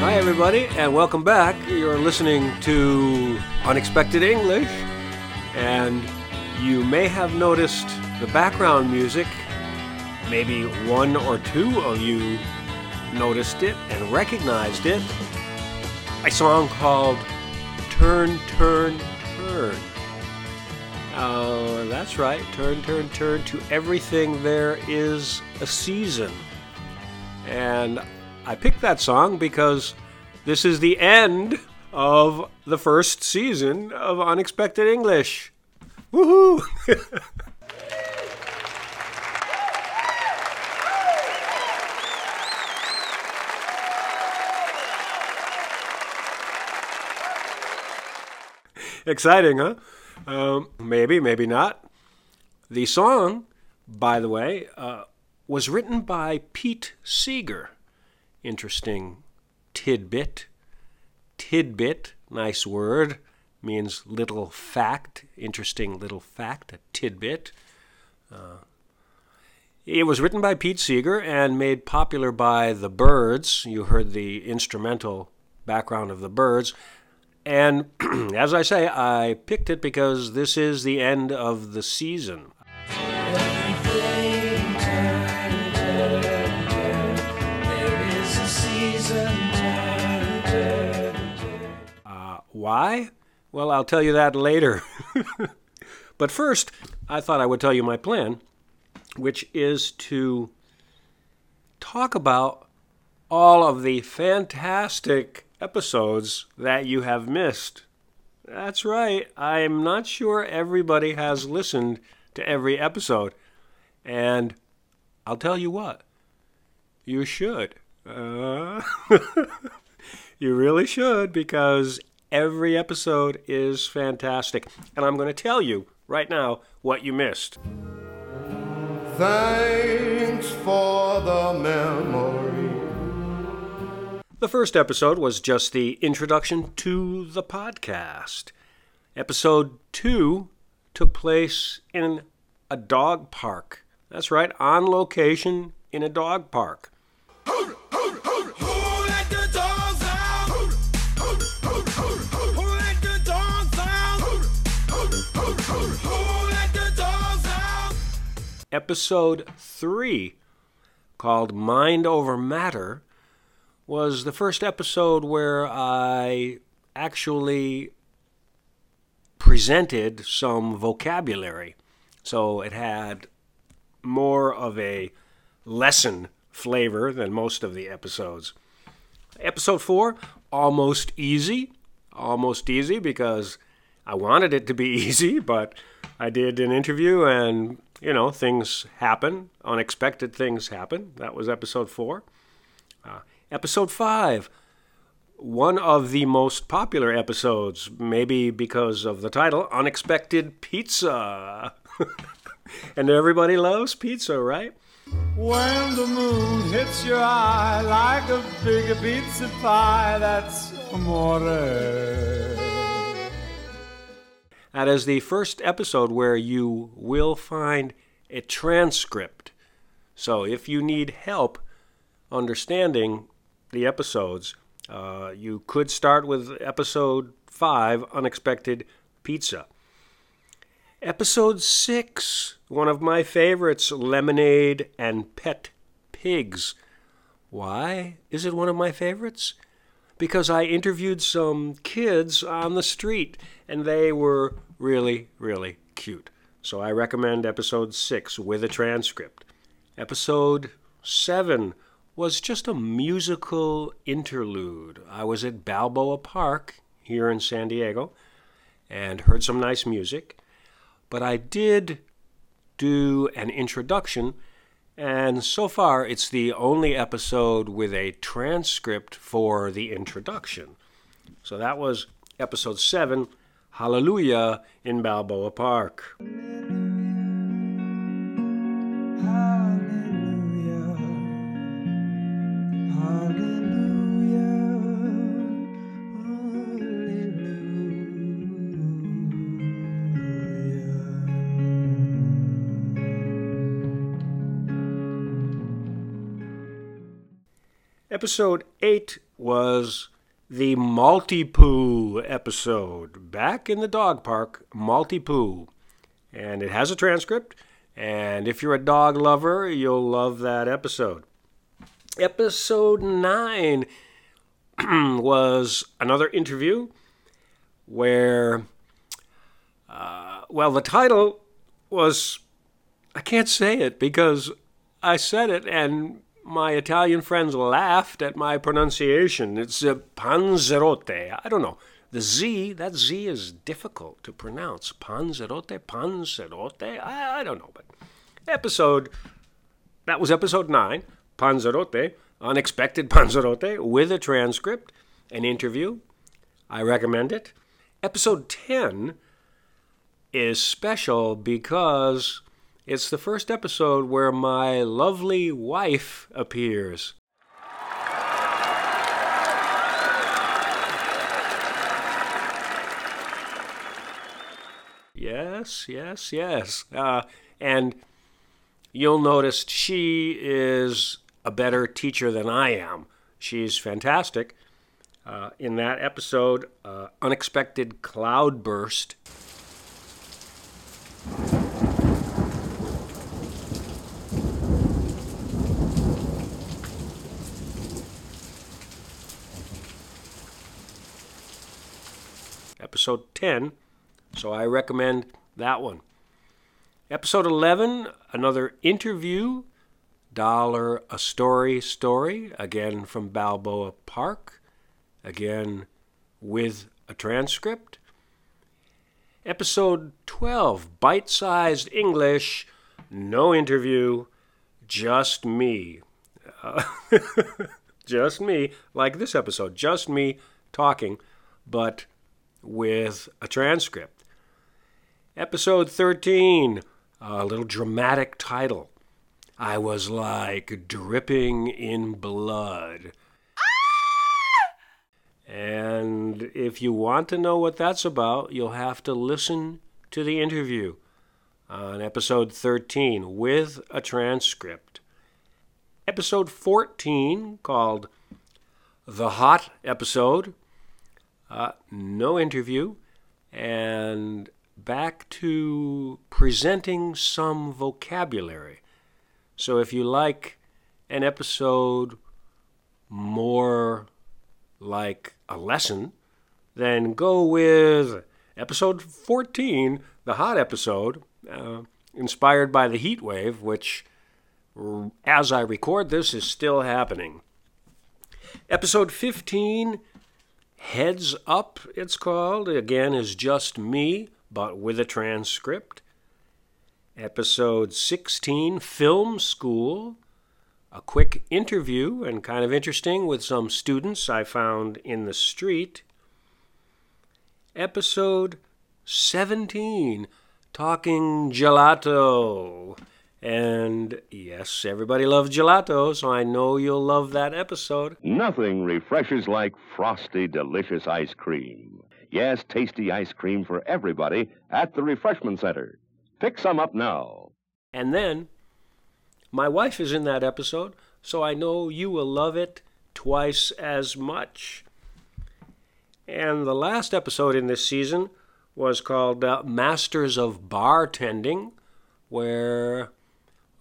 Hi, everybody, and welcome back. You're listening to Unexpected English, and you may have noticed the background music. Maybe one or two of you noticed it and recognized it. A song called Turn, Turn, Turn. Uh, that's right, turn, turn, turn. To everything there is a season. And I picked that song because this is the end of the first season of Unexpected English. Woohoo! Exciting, huh? Um, maybe, maybe not. The song, by the way, uh, was written by Pete Seeger. Interesting tidbit. Tidbit, nice word, means little fact, interesting little fact, a tidbit. Uh, it was written by Pete Seeger and made popular by the Byrds. You heard the instrumental background of the Byrds. And as I say, I picked it because this is the end of the season. Why? Well, I'll tell you that later. but first, I thought I would tell you my plan, which is to talk about all of the fantastic episodes that you have missed. That's right, I'm not sure everybody has listened to every episode. And I'll tell you what, you should. Uh, you really should because every episode is fantastic. And I'm going to tell you right now what you missed. Thanks for the memory. The first episode was just the introduction to the podcast. Episode 2 took place in a dog park. That's right, on location in a dog park. Episode 3, called Mind Over Matter, was the first episode where I actually presented some vocabulary. So it had more of a lesson flavor than most of the episodes. Episode 4, almost easy. Almost easy because I wanted it to be easy, but I did an interview and, you know, things happen. Unexpected things happen. That was episode 4. Uh, episode 5, one of the most popular episodes, maybe because of the title Unexpected Pizza. and everybody loves pizza, right? When the moon hits your eye like a big pizza pie, that's amore. That is the first episode where you will find a transcript. So if you need help understanding the episodes, uh, you could start with episode 5 Unexpected Pizza. Episode 6, one of my favorites, Lemonade and Pet Pigs. Why is it one of my favorites? Because I interviewed some kids on the street and they were really, really cute. So I recommend episode 6 with a transcript. Episode 7 was just a musical interlude. I was at Balboa Park here in San Diego and heard some nice music, but I did do an introduction, and so far it's the only episode with a transcript for the introduction. So that was episode 7 Hallelujah in Balboa Park. Episode 8 was the Maltipoo episode. Back in the dog park, Maltipoo. And it has a transcript. And if you're a dog lover, you'll love that episode. Episode 9 was another interview where, uh, well, the title was, I can't say it because I said it and my Italian friends laughed at my pronunciation. It's a panzerotte. I don't know. The Z, that Z is difficult to pronounce. Panzerote, panzerote. I, I don't know. But episode, that was episode 9, panzerote, Unexpected panzerote, with a transcript, an interview. I recommend it. Episode 10 is special because it's the first episode where my lovely wife appears. Yes, yes, yes. Uh, and you'll notice she is a better teacher than I am. She's fantastic. Uh, in that episode, uh, Unexpected Cloudburst. Episode 10, so I recommend that one. Episode 11, another interview, Dollar a Story story, again from Balboa Park, again with a transcript. Episode 12, Bite Sized English, no interview, just me. Uh, just me, like this episode, just me talking, but with a transcript. Episode 13, a little dramatic title. I was like dripping in blood. And if you want to know what that's about, you'll have to listen to the interview on episode 13 with a transcript. Episode 14, called The Hot Episode, uh, no interview, and back to presenting some vocabulary. So if you like an episode more like a lesson, then go with episode 14, the hot episode, uh, inspired by the heat wave, which, as I record this, is still happening. Episode 15 Heads Up, it's called, again, is just me, but with a transcript. Episode 16, Film School, a quick interview and kind of interesting with some students I found in the street. Episode 17, Talking Gelato. And yes, everybody loves gelato, so I know you'll love that episode. Nothing refreshes like frosty, delicious ice cream. Yes, tasty ice cream for everybody at the Refreshment Center. Pick some up now. And then, my wife is in that episode, so I know you will love it twice as much. And the last episode in this season was called uh, Masters of Bartending, where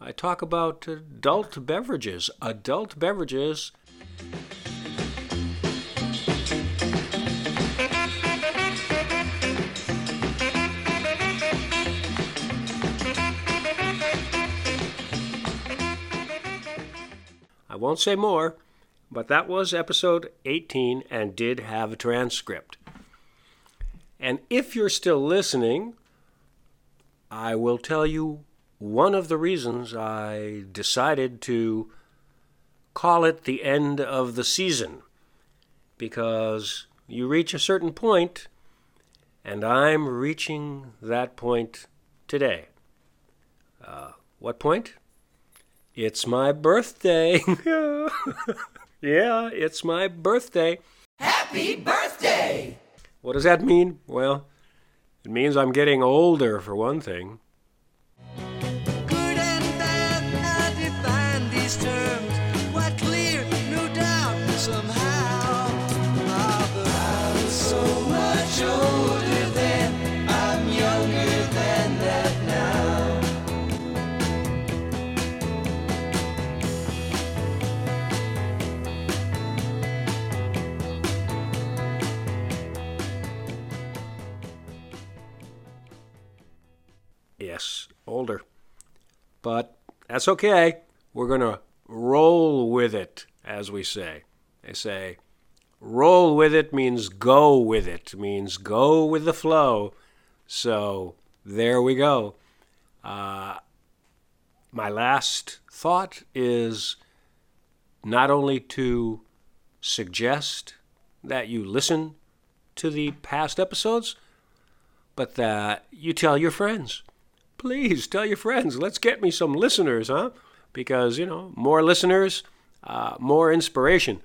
I talk about adult beverages. Adult beverages. I won't say more, but that was episode 18 and did have a transcript. And if you're still listening, I will tell you one of the reasons I decided to call it the end of the season because you reach a certain point, and I'm reaching that point today. Uh, what point? It's my birthday. yeah, it's my birthday. Happy birthday! What does that mean? Well, it means I'm getting older, for one thing. But that's okay. We're going to roll with it, as we say. They say, roll with it means go with it, means go with the flow. So there we go. Uh, my last thought is not only to suggest that you listen to the past episodes, but that you tell your friends. Please tell your friends. Let's get me some listeners, huh? Because, you know, more listeners, uh, more inspiration.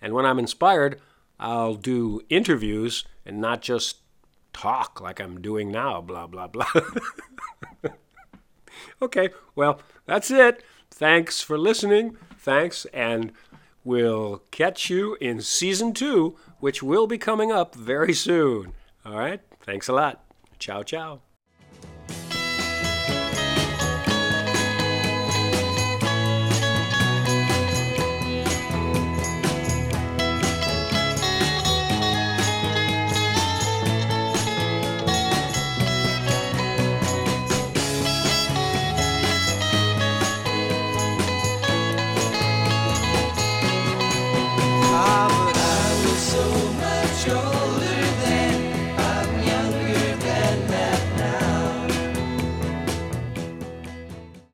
And when I'm inspired, I'll do interviews and not just talk like I'm doing now, blah, blah, blah. okay, well, that's it. Thanks for listening. Thanks, and we'll catch you in season two, which will be coming up very soon. All right, thanks a lot. Ciao, ciao.